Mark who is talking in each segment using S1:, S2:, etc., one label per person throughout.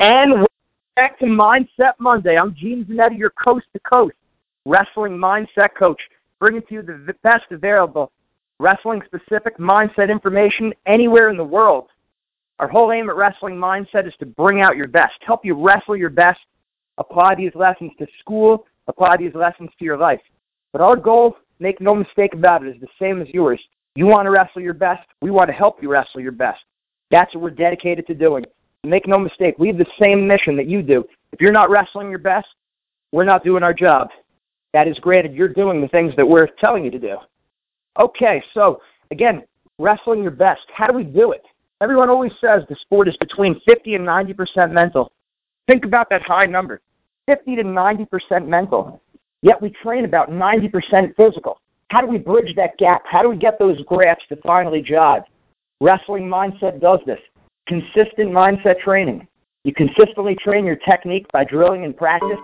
S1: And welcome back to Mindset Monday. I'm Gene Zanetti, your coast to coast wrestling mindset coach, bringing to you the best available wrestling specific mindset information anywhere in the world. Our whole aim at Wrestling Mindset is to bring out your best, help you wrestle your best, apply these lessons to school, apply these lessons to your life. But our goal, make no mistake about it, is the same as yours. You want to wrestle your best, we want to help you wrestle your best. That's what we're dedicated to doing. Make no mistake, we have the same mission that you do. If you're not wrestling your best, we're not doing our job. That is granted, you're doing the things that we're telling you to do. Okay, so again, wrestling your best. How do we do it? Everyone always says the sport is between 50 and 90% mental. Think about that high number 50 to 90% mental. Yet we train about 90% physical. How do we bridge that gap? How do we get those graphs to finally jive? Wrestling mindset does this. Consistent mindset training. You consistently train your technique by drilling and practice.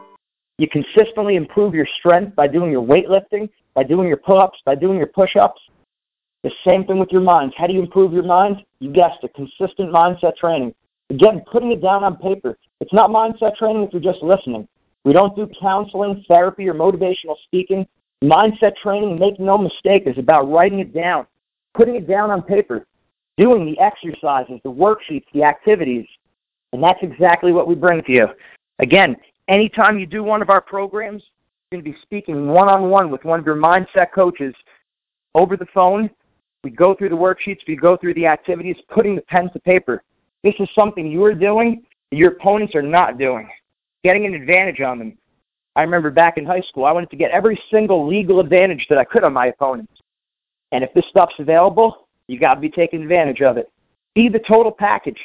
S1: You consistently improve your strength by doing your weightlifting, by doing your pull ups, by doing your push ups. The same thing with your minds. How do you improve your mind? You guessed it, consistent mindset training. Again, putting it down on paper. It's not mindset training if you're just listening. We don't do counseling, therapy, or motivational speaking. Mindset training, make no mistake, is about writing it down, putting it down on paper, doing the exercises, the worksheets, the activities. And that's exactly what we bring to you. Again, anytime you do one of our programs, you're going to be speaking one on one with one of your mindset coaches over the phone. We go through the worksheets, we go through the activities, putting the pen to paper. This is something you are doing that your opponents are not doing, getting an advantage on them. I remember back in high school, I wanted to get every single legal advantage that I could on my opponents. And if this stuff's available, you got to be taking advantage of it. Be the total package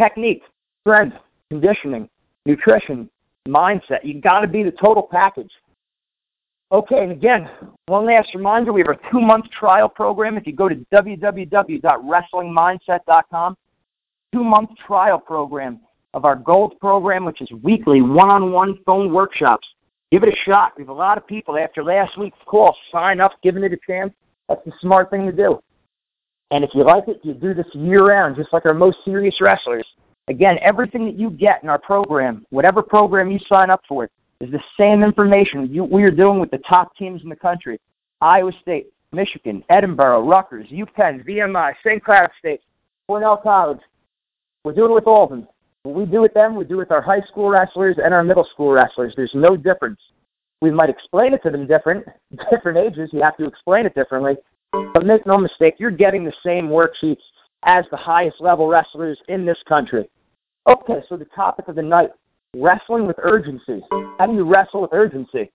S1: technique, strength, conditioning, nutrition, mindset. You got to be the total package. Okay, and again, one last reminder we have a two month trial program. If you go to www.wrestlingmindset.com, two month trial program of our gold program, which is weekly one on one phone workshops. Give it a shot. We have a lot of people after last week's call sign up, giving it a chance. That's the smart thing to do. And if you like it, you do this year round, just like our most serious wrestlers. Again, everything that you get in our program, whatever program you sign up for, is the same information you, we are doing with the top teams in the country Iowa State, Michigan, Edinboro, Rutgers, UPenn, VMI, St. Cloud State, Cornell College. We're doing it with all of them. What we do with them, we do with our high school wrestlers and our middle school wrestlers. There's no difference. We might explain it to them different, different ages. You have to explain it differently. But make no mistake, you're getting the same worksheets as the highest level wrestlers in this country. Okay, so the topic of the night wrestling with urgency. How do you wrestle with urgency?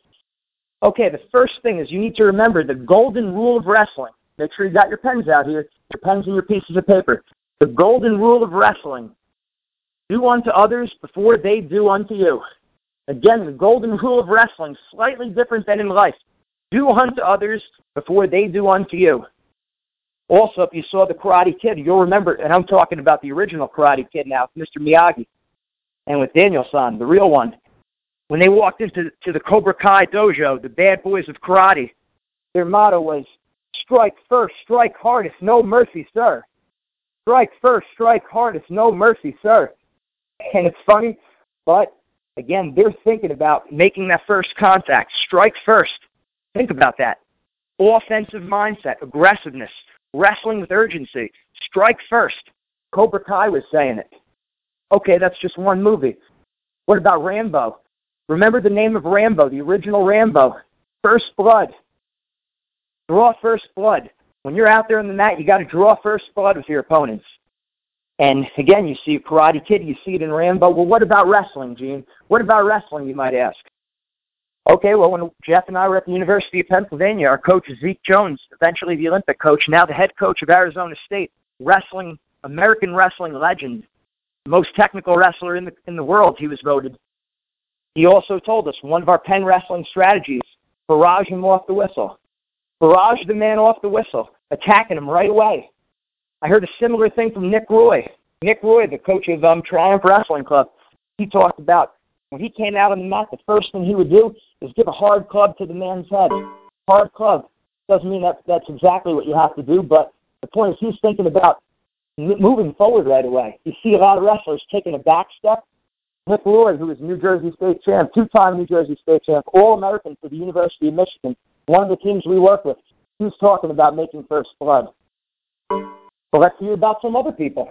S1: Okay, the first thing is you need to remember the golden rule of wrestling. Make sure you got your pens out here, your pens and your pieces of paper. The golden rule of wrestling do unto others before they do unto you. Again, the golden rule of wrestling, slightly different than in life. Do unto others before they do unto you. Also, if you saw the Karate Kid, you'll remember, and I'm talking about the original Karate Kid now, Mr. Miyagi, and with Daniel-san, the real one. When they walked into to the Cobra Kai dojo, the bad boys of karate, their motto was strike first, strike hardest, no mercy, sir. Strike first, strike hardest, no mercy, sir. And it's funny, but again, they're thinking about making that first contact. Strike first. Think about that. Offensive mindset, aggressiveness, wrestling with urgency. Strike first. Cobra Kai was saying it. Okay, that's just one movie. What about Rambo? Remember the name of Rambo, the original Rambo. First blood. Draw first blood. When you're out there in the mat, you got to draw first blood with your opponents. And again, you see Karate Kid, you see it in Rambo. Well, what about wrestling, Gene? What about wrestling, you might ask? Okay, well, when Jeff and I were at the University of Pennsylvania, our coach, Zeke Jones, eventually the Olympic coach, now the head coach of Arizona State, wrestling, American wrestling legend, most technical wrestler in the, in the world, he was voted. He also told us one of our Penn wrestling strategies, barrage him off the whistle. Barrage the man off the whistle, attacking him right away. I heard a similar thing from Nick Roy. Nick Roy, the coach of um, Triumph Wrestling Club, he talked about when he came out on the mat, the first thing he would do is give a hard club to the man's head. Hard club. Doesn't mean that that's exactly what you have to do, but the point is he's thinking about moving forward right away. You see a lot of wrestlers taking a back step. Nick Roy, who was New Jersey State champ, two-time New Jersey State champ, All-American for the University of Michigan, one of the teams we work with, he's talking about making first blood. But let's hear about some other people.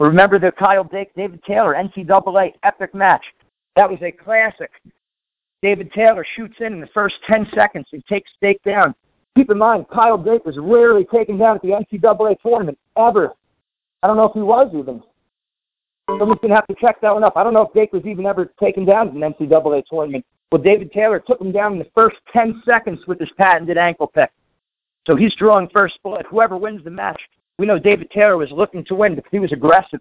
S1: Remember the Kyle Dake, David Taylor, NCAA epic match. That was a classic. David Taylor shoots in in the first 10 seconds and takes Dake down. Keep in mind, Kyle Dake was rarely taken down at the NCAA tournament, ever. I don't know if he was even. Someone's going to have to check that one up. I don't know if Dake was even ever taken down at an NCAA tournament. Well, David Taylor took him down in the first 10 seconds with his patented ankle pick. So he's drawing first blood. Whoever wins the match we know David Taylor was looking to win because he was aggressive.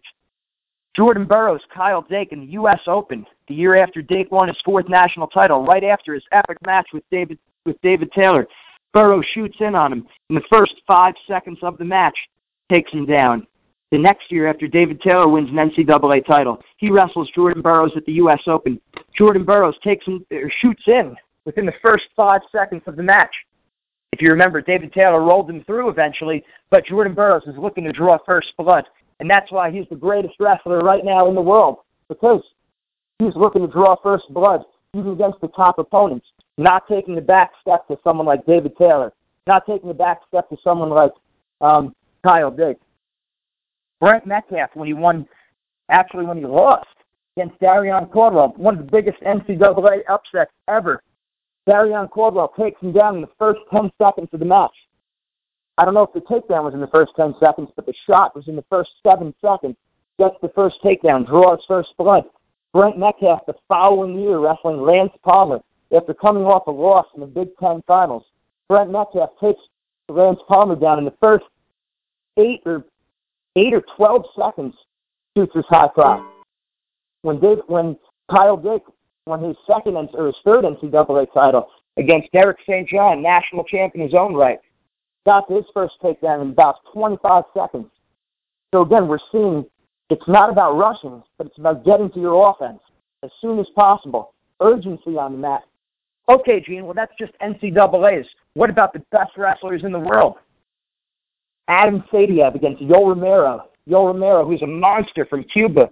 S1: Jordan Burroughs, Kyle Dake in the U.S. Open the year after Dake won his fourth national title, right after his epic match with David with David Taylor. Burroughs shoots in on him in the first five seconds of the match, takes him down. The next year, after David Taylor wins an NCAA title, he wrestles Jordan Burroughs at the U.S. Open. Jordan Burroughs takes him or shoots in within the first five seconds of the match. If you remember, David Taylor rolled him through eventually, but Jordan Burroughs is looking to draw first blood. And that's why he's the greatest wrestler right now in the world, because he's looking to draw first blood, even against the top opponents, not taking the back step to someone like David Taylor, not taking the back step to someone like um, Kyle Dake. Brent Metcalf, when he won, actually when he lost against Darrion Caldwell, one of the biggest NCAA upsets ever Darrion Caldwell takes him down in the first 10 seconds of the match. I don't know if the takedown was in the first 10 seconds, but the shot was in the first 7 seconds. Gets the first takedown, draws first blood. Brent Metcalf the following year wrestling Lance Palmer after coming off a loss in the Big Ten Finals. Brent Metcalf takes Lance Palmer down in the first 8 or 8 or 12 seconds, shoots his high fly. When Dave, when Kyle Dake won his second or his third NCAA title against Derek St. John, national champion in his own right. Got his first takedown in about 25 seconds. So again, we're seeing it's not about rushing, but it's about getting to your offense as soon as possible. Urgency on the mat. Okay, Gene, well, that's just NCAA's. What about the best wrestlers in the world? Adam Saitiev against Yo Romero. Yo Romero, who's a monster from Cuba,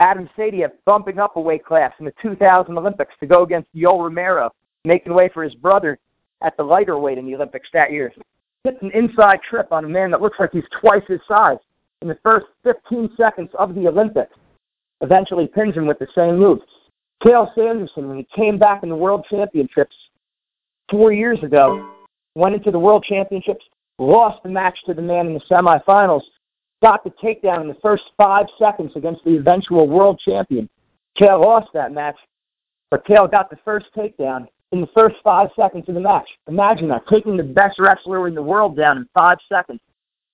S1: Adam Saitiev bumping up a weight class in the 2000 Olympics to go against Yo Romero, making way for his brother at the lighter weight in the Olympics that year. Hits an inside trip on a man that looks like he's twice his size in the first 15 seconds of the Olympics. Eventually pins him with the same move. Cael Sanderson, when he came back in the World Championships four years ago, went into the World Championships, lost the match to the man in the semifinals, got the takedown in the first five seconds against the eventual world champion. Cael lost that match, but Cael got the first takedown in the first five seconds of the match. Imagine that, taking the best wrestler in the world down in five seconds.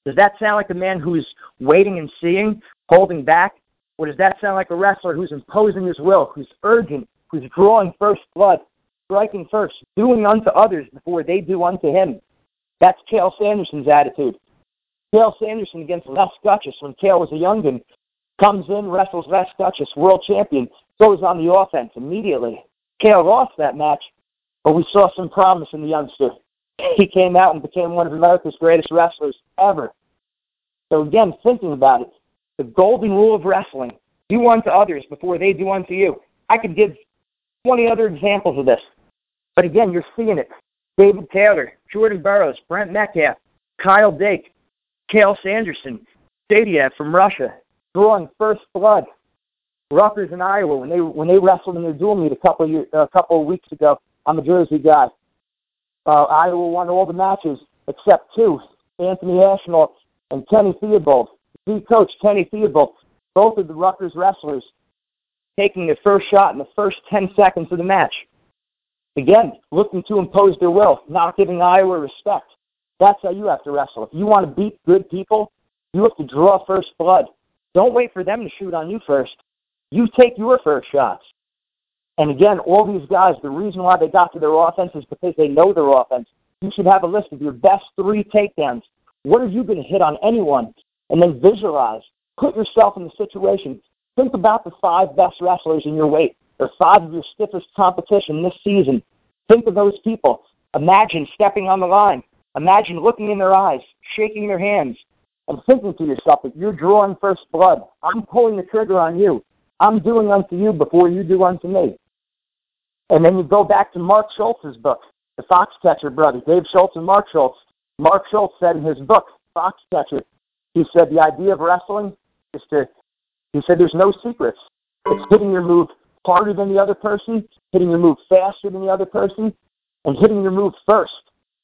S1: Does that sound like a man who's waiting and seeing, holding back? Or does that sound like a wrestler who's imposing his will, who's urgent, who's drawing first blood, striking first, doing unto others before they do unto him? That's Cael Sanderson's attitude. Cael Sanderson against Les Gutches when Cael was a youngin. Comes in, wrestles Les Gutches, world champion, goes on the offense immediately. Cael lost that match, but we saw some promise in the youngster. he came out and became one of America's greatest wrestlers ever. So again, thinking about it, the golden rule of wrestling: do unto others before they do unto you. I could give 20 other examples of this, but again, you're seeing it. David Taylor, Jordan Burroughs, Brent Metcalf, Kyle Dake, Cael Sanderson, Saitiev from Russia, drawing first blood. Rutgers in Iowa when they when they wrestled in their dual meet a couple of years, a couple of weeks ago. I'm a Jersey guy. Uh, Iowa won all the matches except two. Anthony Ashnault and Kenny Theobald. The coach Kenny Theobald, both of the Rutgers wrestlers, taking their first shot in the first 10 seconds of the match. Again, looking to impose their will, not giving Iowa respect. That's how you have to wrestle. If you want to beat good people, you have to draw first blood. Don't wait for them to shoot on you first. You take your first shots. And again, all these guys, the reason why they got to their offense is because they know their offense. You should have a list of your best three takedowns. What are you going to hit on anyone? And then visualize. Put yourself in the situation. Think about the five best wrestlers in your weight, or five of your stiffest competition this season. Think of those people. Imagine stepping on the line. Imagine looking in their eyes, shaking their hands, and thinking to yourself that you're drawing first blood. I'm pulling the trigger on you. I'm doing unto you before you do unto me. And then you go back to Mark Schultz's book, The Foxcatcher Brothers, Dave Schultz and Mark Schultz. Mark Schultz said in his book, Foxcatcher, he said the idea of wrestling is to, he said there's no secrets. It's hitting your move harder than the other person, hitting your move faster than the other person, and hitting your move first,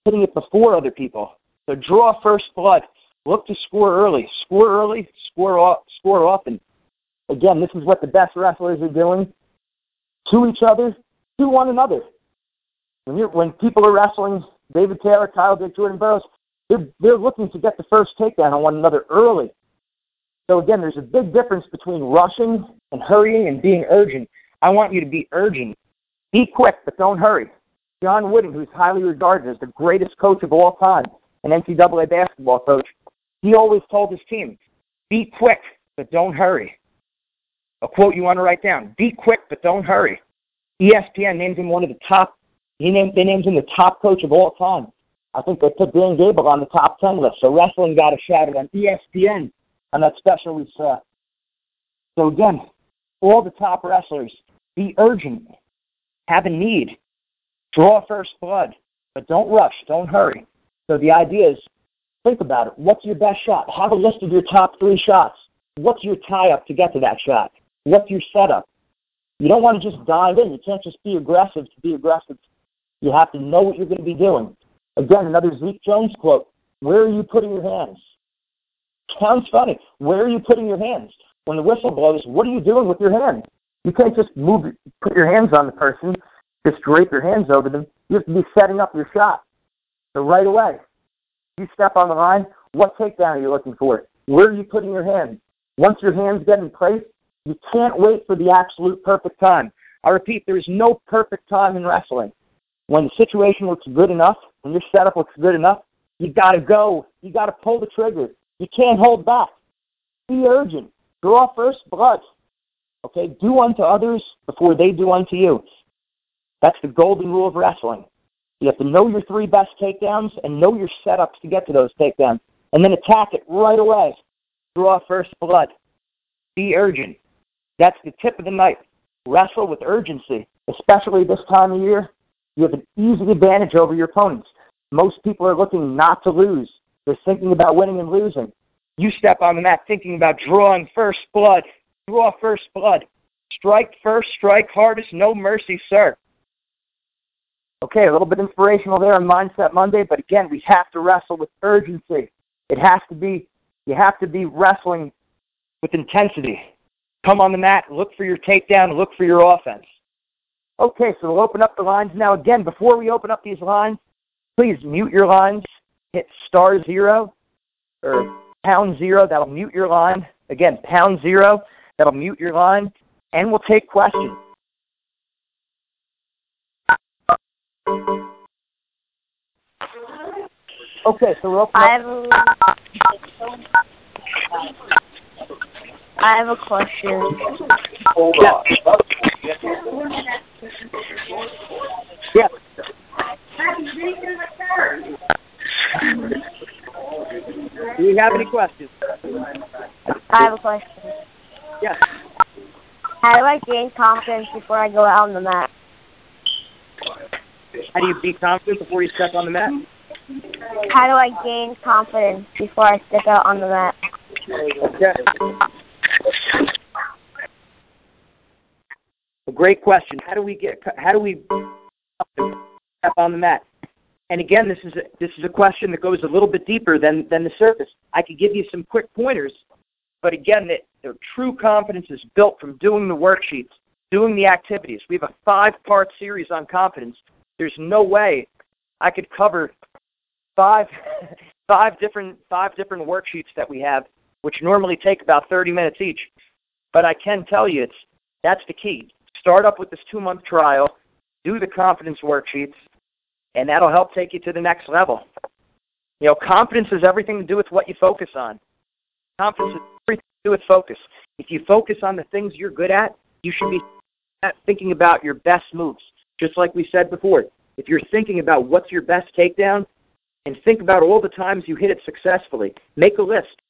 S1: hitting it before other people. So draw first blood. Look to score early. Score early, score, off, score often. Again, this is what the best wrestlers are doing to each other, to one another. When, you're, when people are wrestling, David Taylor, Kyle Dake, Jordan Burroughs, they're, they're looking to get the first takedown on one another early. So again, there's a big difference between rushing and hurrying and being urgent. I want you to be urgent. Be quick, but don't hurry. John Wooden, who's highly regarded as the greatest coach of all time, an NCAA basketball coach, he always told his team, be quick, but don't hurry. A quote you want to write down, be quick, but don't hurry. ESPN named him one of the top, he named, they named him the top coach of all time. I think they put Dan Gable on the top 10 list. So wrestling got a shout out on ESPN on that special we saw. So again, all the top wrestlers, be urgent, have a need, draw first blood, but don't rush, don't hurry. So the idea is, think about it. What's your best shot? Have a list of your top three shots. What's your tie up to get to that shot? What's your setup? You don't want to just dive in. You can't just be aggressive to be aggressive. You have to know what you're going to be doing. Again, another Zeke Jones quote. Where are you putting your hands? Sounds funny. Where are you putting your hands? When the whistle blows, what are you doing with your hands? You can't just move, put your hands on the person, just drape your hands over them. You have to be setting up your shot. So right away, you step on the line. What takedown are you looking for? Where are you putting your hands? Once your hands get in place, you can't wait for the absolute perfect time. I repeat, there is no perfect time in wrestling. When the situation looks good enough, when your setup looks good enough, you got to go. You got to pull the trigger. You can't hold back. Be urgent. Draw first blood. Okay? Do unto others before they do unto you. That's the golden rule of wrestling. You have to know your three best takedowns and know your setups to get to those takedowns, and then attack it right away. Draw first blood. Be urgent. That's the tip of the knife. Wrestle with urgency, especially this time of year. You have an easy advantage over your opponents. Most people are looking not to lose. They're thinking about winning and losing. You step on the mat thinking about drawing first blood. Draw first blood. Strike first, strike hardest, no mercy, sir. Okay, a little bit inspirational there on Mindset Monday, but again, we have to wrestle with urgency. It has to be, you have to be wrestling with intensity. Come on the mat, look for your takedown, look for your offense. Okay, so we'll open up the lines now. Again, before we open up these lines, please mute your lines. Hit star zero or pound zero. That'll mute your line. Again, pound zero. That'll mute your line. And we'll take questions. Okay, so we're
S2: a, I have a question.
S1: Yeah. yeah. Do you have any questions?
S2: I have a question.
S1: Yes.
S2: How do I gain confidence before I go out on the mat?
S1: How do you be confident before you step on the mat?
S2: How do I gain confidence before I step out on the mat?
S1: Okay. Great question. How do we get? How do we step on the mat? And again, this is a, this is a question that goes a little bit deeper than than the surface. I could give you some quick pointers, but again, the, the true confidence is built from doing the worksheets, doing the activities. We have a five-part series on confidence. There's no way I could cover five five different five different worksheets that we have, which normally take about 30 minutes each. But I can tell you, it's that's the key start up with this two month trial, do the confidence worksheets, and that'll help take you to the next level. You know, confidence has everything to do with what you focus on. Confidence has everything to do with focus. If you focus on the things you're good at, you should be thinking about your best moves. Just like we said before, if you're thinking about what's your best takedown, and think about all the times you hit it successfully, make a list.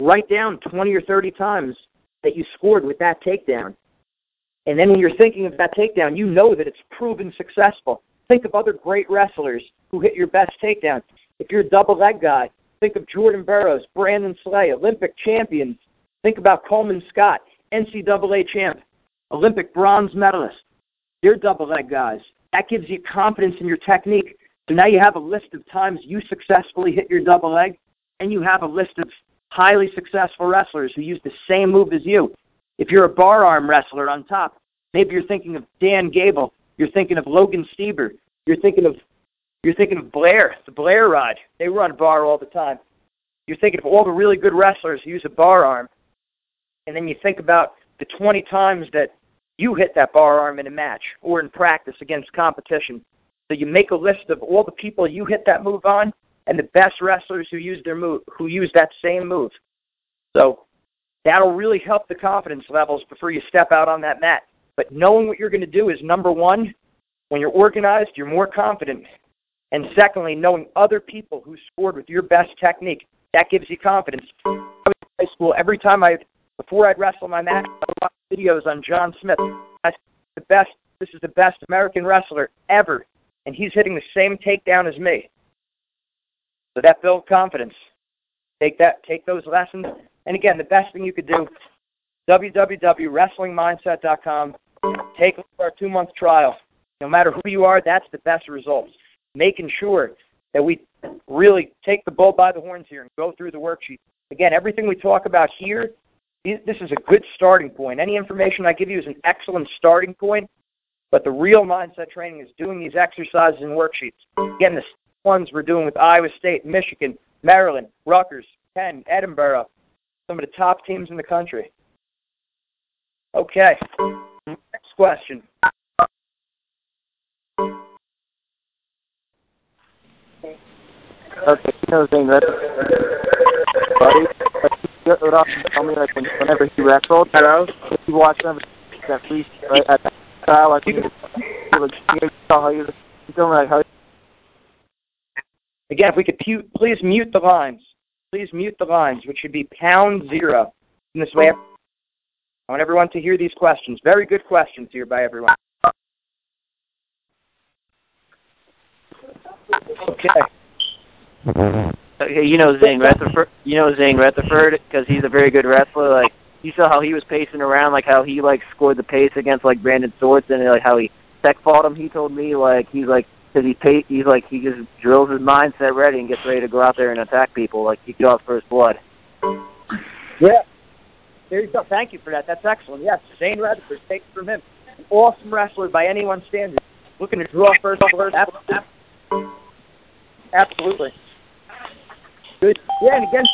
S1: Write down 20 or 30 times that you scored with that takedown. And then when you're thinking of that takedown, you know that it's proven successful. Think of other great wrestlers who hit your best takedown. If you're a double leg guy, think of Jordan Burroughs, Brandon Slay, Olympic champions. Think about Coleman Scott, NCAA champ, Olympic bronze medalist. They're double leg guys. That gives you confidence in your technique. So now you have a list of times you successfully hit your double leg, and you have a list of highly successful wrestlers who use the same move as you. If you're a bar arm wrestler on top, maybe you're thinking of Dan Gable. You're thinking of Logan Stieber. You're thinking of you're thinking of Blair, the Blair Rod. They run bar all the time. You're thinking of all the really good wrestlers who use a bar arm. And then you think about the 20 times that you hit that bar arm in a match or in practice against competition. So you make a list of all the people you hit that move on and the best wrestlers who use their move who use that same move. So That'll really help the confidence levels before you step out on that mat. But knowing what you're going to do is number one. When you're organized, you're more confident. And secondly, knowing other people who scored with your best technique, that gives you confidence. High school, every time I, before I'd wrestle my match, I would watch videos on John Smith. That's the best. This is the best American wrestler ever, and he's hitting the same takedown as me. So that builds confidence. Take that, take those lessons, and again, the best thing you could do, www.wrestlingmindset.com. Take our two-month trial. No matter who you are, that's the best results. Making sure that we really take the bull by the horns here and go through the worksheet. Again, everything we talk about here, this is a good starting point. Any information I give you is an excellent starting point, but the real mindset training is doing these exercises and worksheets. Again, the ones we're doing with Iowa State, Michigan, Maryland, Rutgers, Penn, Edinboro, some of the top teams in the country. Okay, next question.
S3: Okay, you know the thing that buddy, like, would often tell me like when, whenever he wrestled,
S1: Hello.
S3: if you watch him that free right at that style, like he, he would he saw how he was doing like how.
S1: Again, if we could pu- please mute the lines please mute the lines, which should be pound zero. In this way, I want everyone to hear these questions. Very good questions here by everyone. Okay.
S3: Okay, you know Zain Retherford. You know Zain Retherford because he's a very good wrestler. Like you saw how he was pacing around, like how he like scored the pace against like Brandon Swords, and like how he tech fought him. He told me like he's like because he pay, he's like he just drills his mindset ready and gets ready to go out there and attack people like he draws first blood.
S1: Yeah. There you go. Thank you for that. That's excellent. Yes, Zain Retherford, takes from him. An awesome wrestler by anyone's standards. Looking to draw first blood. Absolutely. Good. Yeah, and again,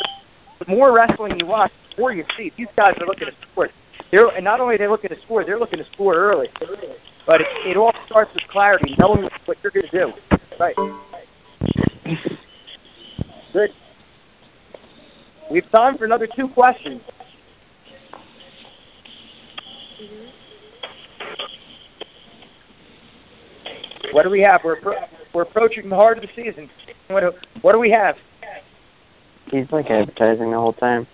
S1: the more wrestling you watch, the more you see. These guys are looking to score. They're and not only are they looking to score, they're looking to score early. But it, it all starts with clarity, knowing what you're going to do. Right. Good. We have time for another two questions. What do we have? We're we're approaching the heart of the season. What do, what do we have?
S4: He's like advertising the whole time.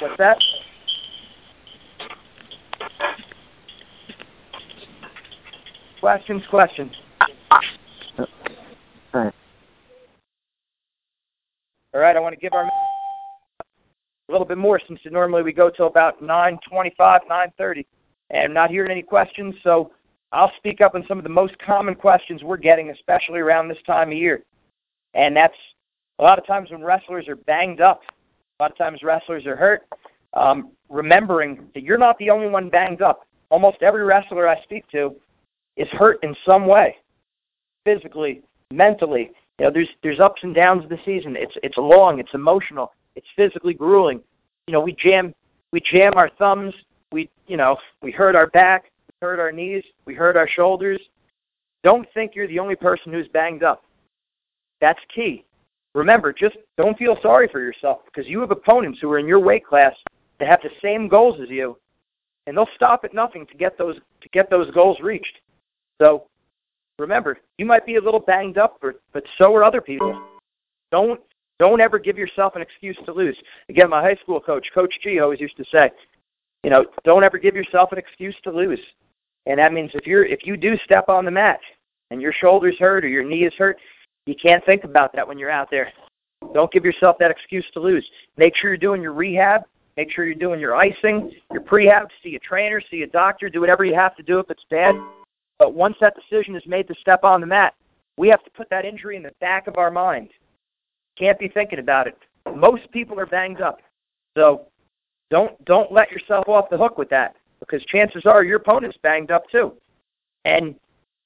S1: What's that? Questions, questions.
S4: Alright.
S1: All right, I want to give our a little bit more since normally we go till about 9:25, 9:30, and I'm not hearing any questions, so I'll speak up on some of the most common questions we're getting, especially around this time of year. And that's a lot of times when wrestlers are banged up, a lot of times wrestlers are hurt. Um, remembering that you're not the only one banged up. Almost every wrestler I speak to is hurt in some way, physically, mentally. You know, there's there's ups and downs of the season. It's it's long, it's emotional, it's physically grueling. You know, we jam we jam our thumbs, we you know, we hurt our back, we hurt our knees, we hurt our shoulders. Don't think you're the only person who's banged up. That's key. Remember, just don't feel sorry for yourself because you have opponents who are in your weight class that have the same goals as you, and they'll stop at nothing to get those to get those goals reached. So remember, you might be a little banged up, but, but so are other people. Don't don't ever give yourself an excuse to lose. Again, my high school coach, Coach G, always used to say, you know, don't ever give yourself an excuse to lose. And that means if you're if you do step on the mat and your shoulders hurt or your knee is hurt, you can't think about that when you're out there. Don't give yourself that excuse to lose. Make sure you're doing your rehab. Make sure you're doing your icing, your prehab. See a trainer, see a doctor. Do whatever you have to do if it's bad. But once that decision is made to step on the mat, we have to put that injury in the back of our mind. Can't be thinking about it. Most people are banged up. So don't don't let yourself off the hook with that because chances are your opponent's banged up too. And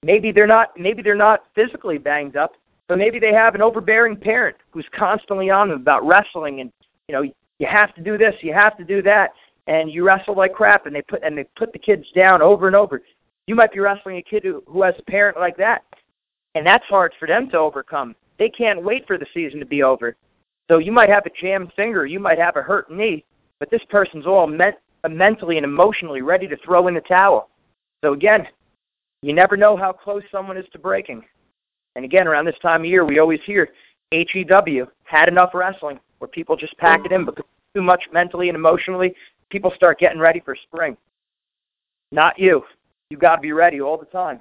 S1: maybe they're not maybe they're not physically banged up, but maybe they have an overbearing parent who's constantly on them about wrestling and you know, you have to do this, you have to do that, and you wrestle like crap and they put and they put the kids down over and over. You might be wrestling a kid who, who has a parent like that, and that's hard for them to overcome. They can't wait for the season to be over. So you might have a jammed finger, you might have a hurt knee, but this person's all men- uh, mentally and emotionally ready to throw in the towel. So again, you never know how close someone is to breaking. And again, around this time of year, we always hear HEW had enough wrestling, where people just pack it in because too much mentally and emotionally. People start getting ready for spring. Not you. You got to be ready all the time.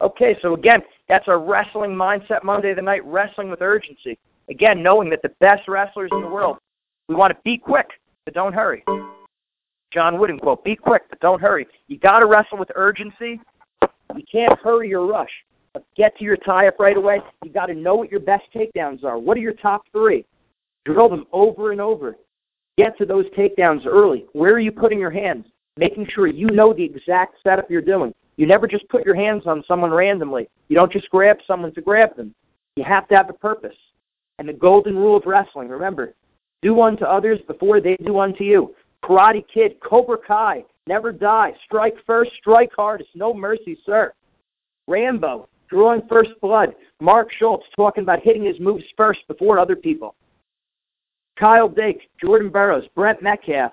S1: Okay, so again, that's our wrestling mindset Monday the night, wrestling with urgency. Again, knowing that the best wrestlers in the world, we want to be quick, but don't hurry. John Wooden quote, be quick, but don't hurry. You got to wrestle with urgency. You can't hurry or rush. But get to your tie up right away. You got to know what your best takedowns are. What are your top three? Drill them over and over. Get to those takedowns early. Where are you putting your hands? Making sure you know the exact setup you're doing. You never just put your hands on someone randomly. You don't just grab someone to grab them. You have to have a purpose. And the golden rule of wrestling, remember, do unto others before they do unto you. Karate Kid, Cobra Kai, never die. Strike first, strike hardest, no mercy, sir. Rambo, drawing first blood. Mark Schultz talking about hitting his moves first before other people. Kyle Dake, Jordan Burroughs, Brent Metcalf,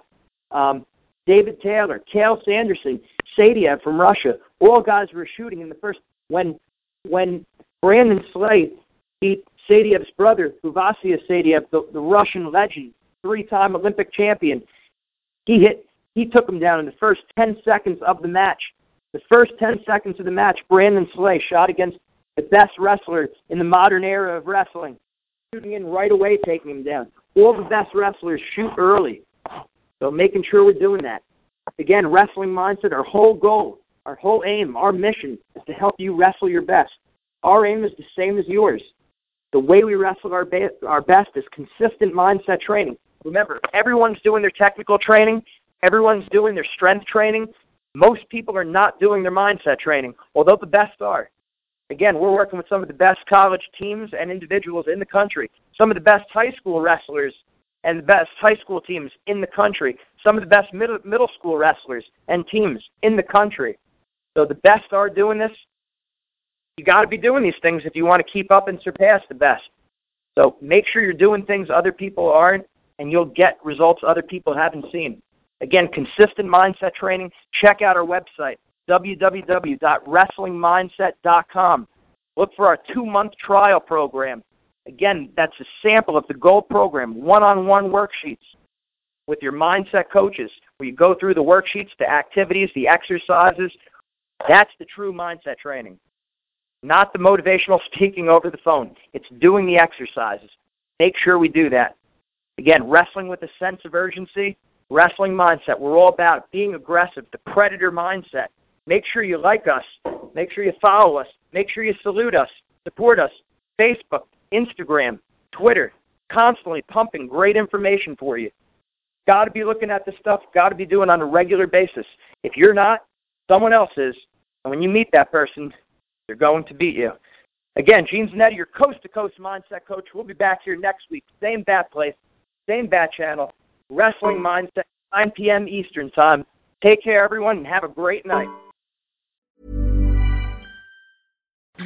S1: um, David Taylor, Cael Sanderson, Sadia from Russia, all guys were shooting in the first when when Brandon Slay beat Saitiev's brother, Vasyl Saitiev, the, the Russian legend, three-time Olympic champion. He hit he took him down in the first 10 seconds of the match. The first 10 seconds of the match, Brandon Slay shot against the best wrestler in the modern era of wrestling, shooting in right away, taking him down. All the best wrestlers shoot early. So making sure we're doing that. Again, wrestling mindset, our whole goal, our whole aim, our mission is to help you wrestle your best. Our aim is the same as yours. The way we wrestle our, be- our best is consistent mindset training. Remember, everyone's doing their technical training, everyone's doing their strength training. Most people are not doing their mindset training, although the best are. Again, we're working with some of the best college teams and individuals in the country, some of the best high school wrestlers and the best high school teams in the country, some of the best middle, middle school wrestlers and teams in the country. So the best are doing this. You got to be doing these things if you want to keep up and surpass the best. So make sure you're doing things other people aren't, and you'll get results other people haven't seen. Again, consistent mindset training. Check out our website, www.wrestlingmindset.com. Look for our two month trial program. Again, that's a sample of the Gold program, one-on-one worksheets with your mindset coaches, where you go through the worksheets, the activities, the exercises. That's the true mindset training, not the motivational speaking over the phone. It's doing the exercises. Make sure we do that. Again, wrestling with a sense of urgency, wrestling mindset. We're all about being aggressive, the predator mindset. Make sure you like us. Make sure you follow us. Make sure you salute us, support us. Facebook, Instagram, Twitter, constantly pumping great information for you. Got to be looking at this stuff, got to be doing on a regular basis. If you're not, someone else is. And when you meet that person, they're going to beat you. Again, Gene Zanetti, your coast to coast mindset coach. We'll be back here next week. Same bat place, same bat channel. Wrestling Mindset, 9 p.m. Eastern Time. Take care, everyone, and have a great night.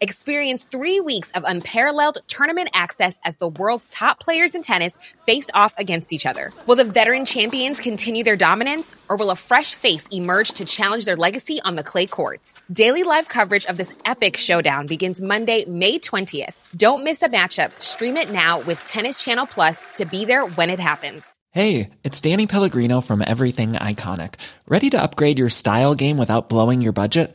S5: Experience three weeks of unparalleled tournament access as the world's top players in tennis face off against each other. Will the veteran champions continue their dominance, or will a fresh face emerge to challenge their legacy on the clay courts? Daily live coverage of this epic showdown begins Monday, May 20th. Don't miss a matchup. Stream it now with Tennis Channel Plus to be there when it happens.
S6: Hey, it's Danny Pellegrino from Everything Iconic. Ready to upgrade your style game without blowing your budget?